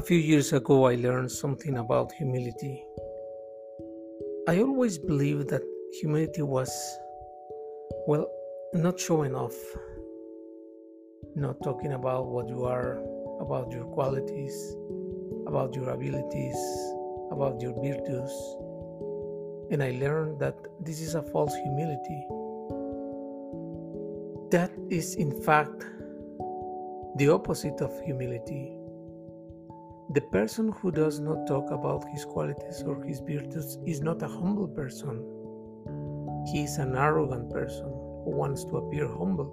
few years ago, I learned something about humility. I always believed that humility was, well, not showing off, not talking about what you are, about your qualities, about your abilities, about your virtues. And I learned that this is a false humility. That is, in fact, the opposite of humility. The person who does not talk about his qualities or his virtues is not a humble person. He is an arrogant person who wants to appear humble.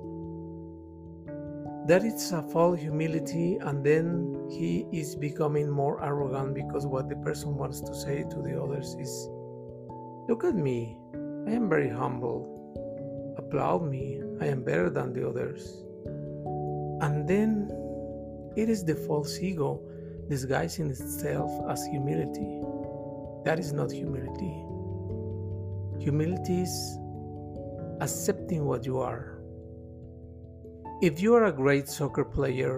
That is a false humility, and then he is becoming more arrogant because what the person wants to say to the others is Look at me, I am very humble. Applaud me, I am better than the others. And then it is the false ego disguising itself as humility. That is not humility. Humility is accepting what you are. If you are a great soccer player,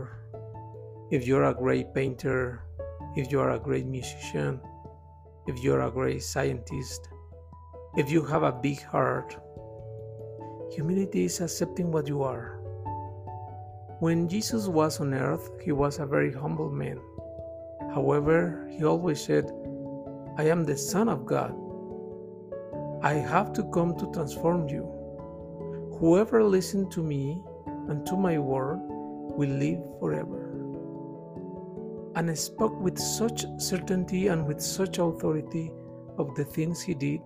if you're a great painter, if you are a great musician, if you're a great scientist, if you have a big heart, humility is accepting what you are. When Jesus was on earth, he was a very humble man. However, he always said, I am the Son of God. I have to come to transform you. Whoever listens to me and to my word will live forever. And spoke with such certainty and with such authority of the things he did.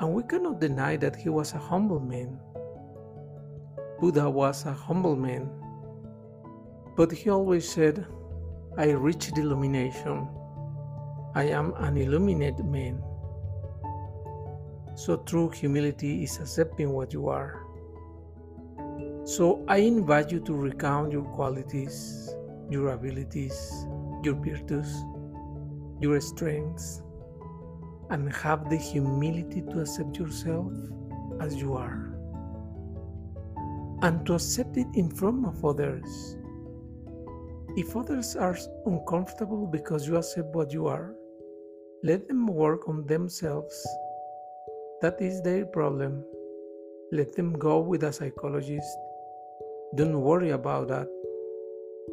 And we cannot deny that he was a humble man. Buddha was a humble man. But he always said, I reached illumination. I am an illuminated man. So true humility is accepting what you are. So I invite you to recount your qualities, your abilities, your virtues, your strengths, and have the humility to accept yourself as you are. And to accept it in front of others if others are uncomfortable because you accept what you are, let them work on themselves. That is their problem. Let them go with a psychologist. Don't worry about that.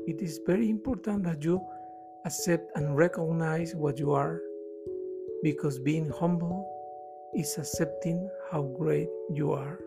It is very important that you accept and recognize what you are because being humble is accepting how great you are.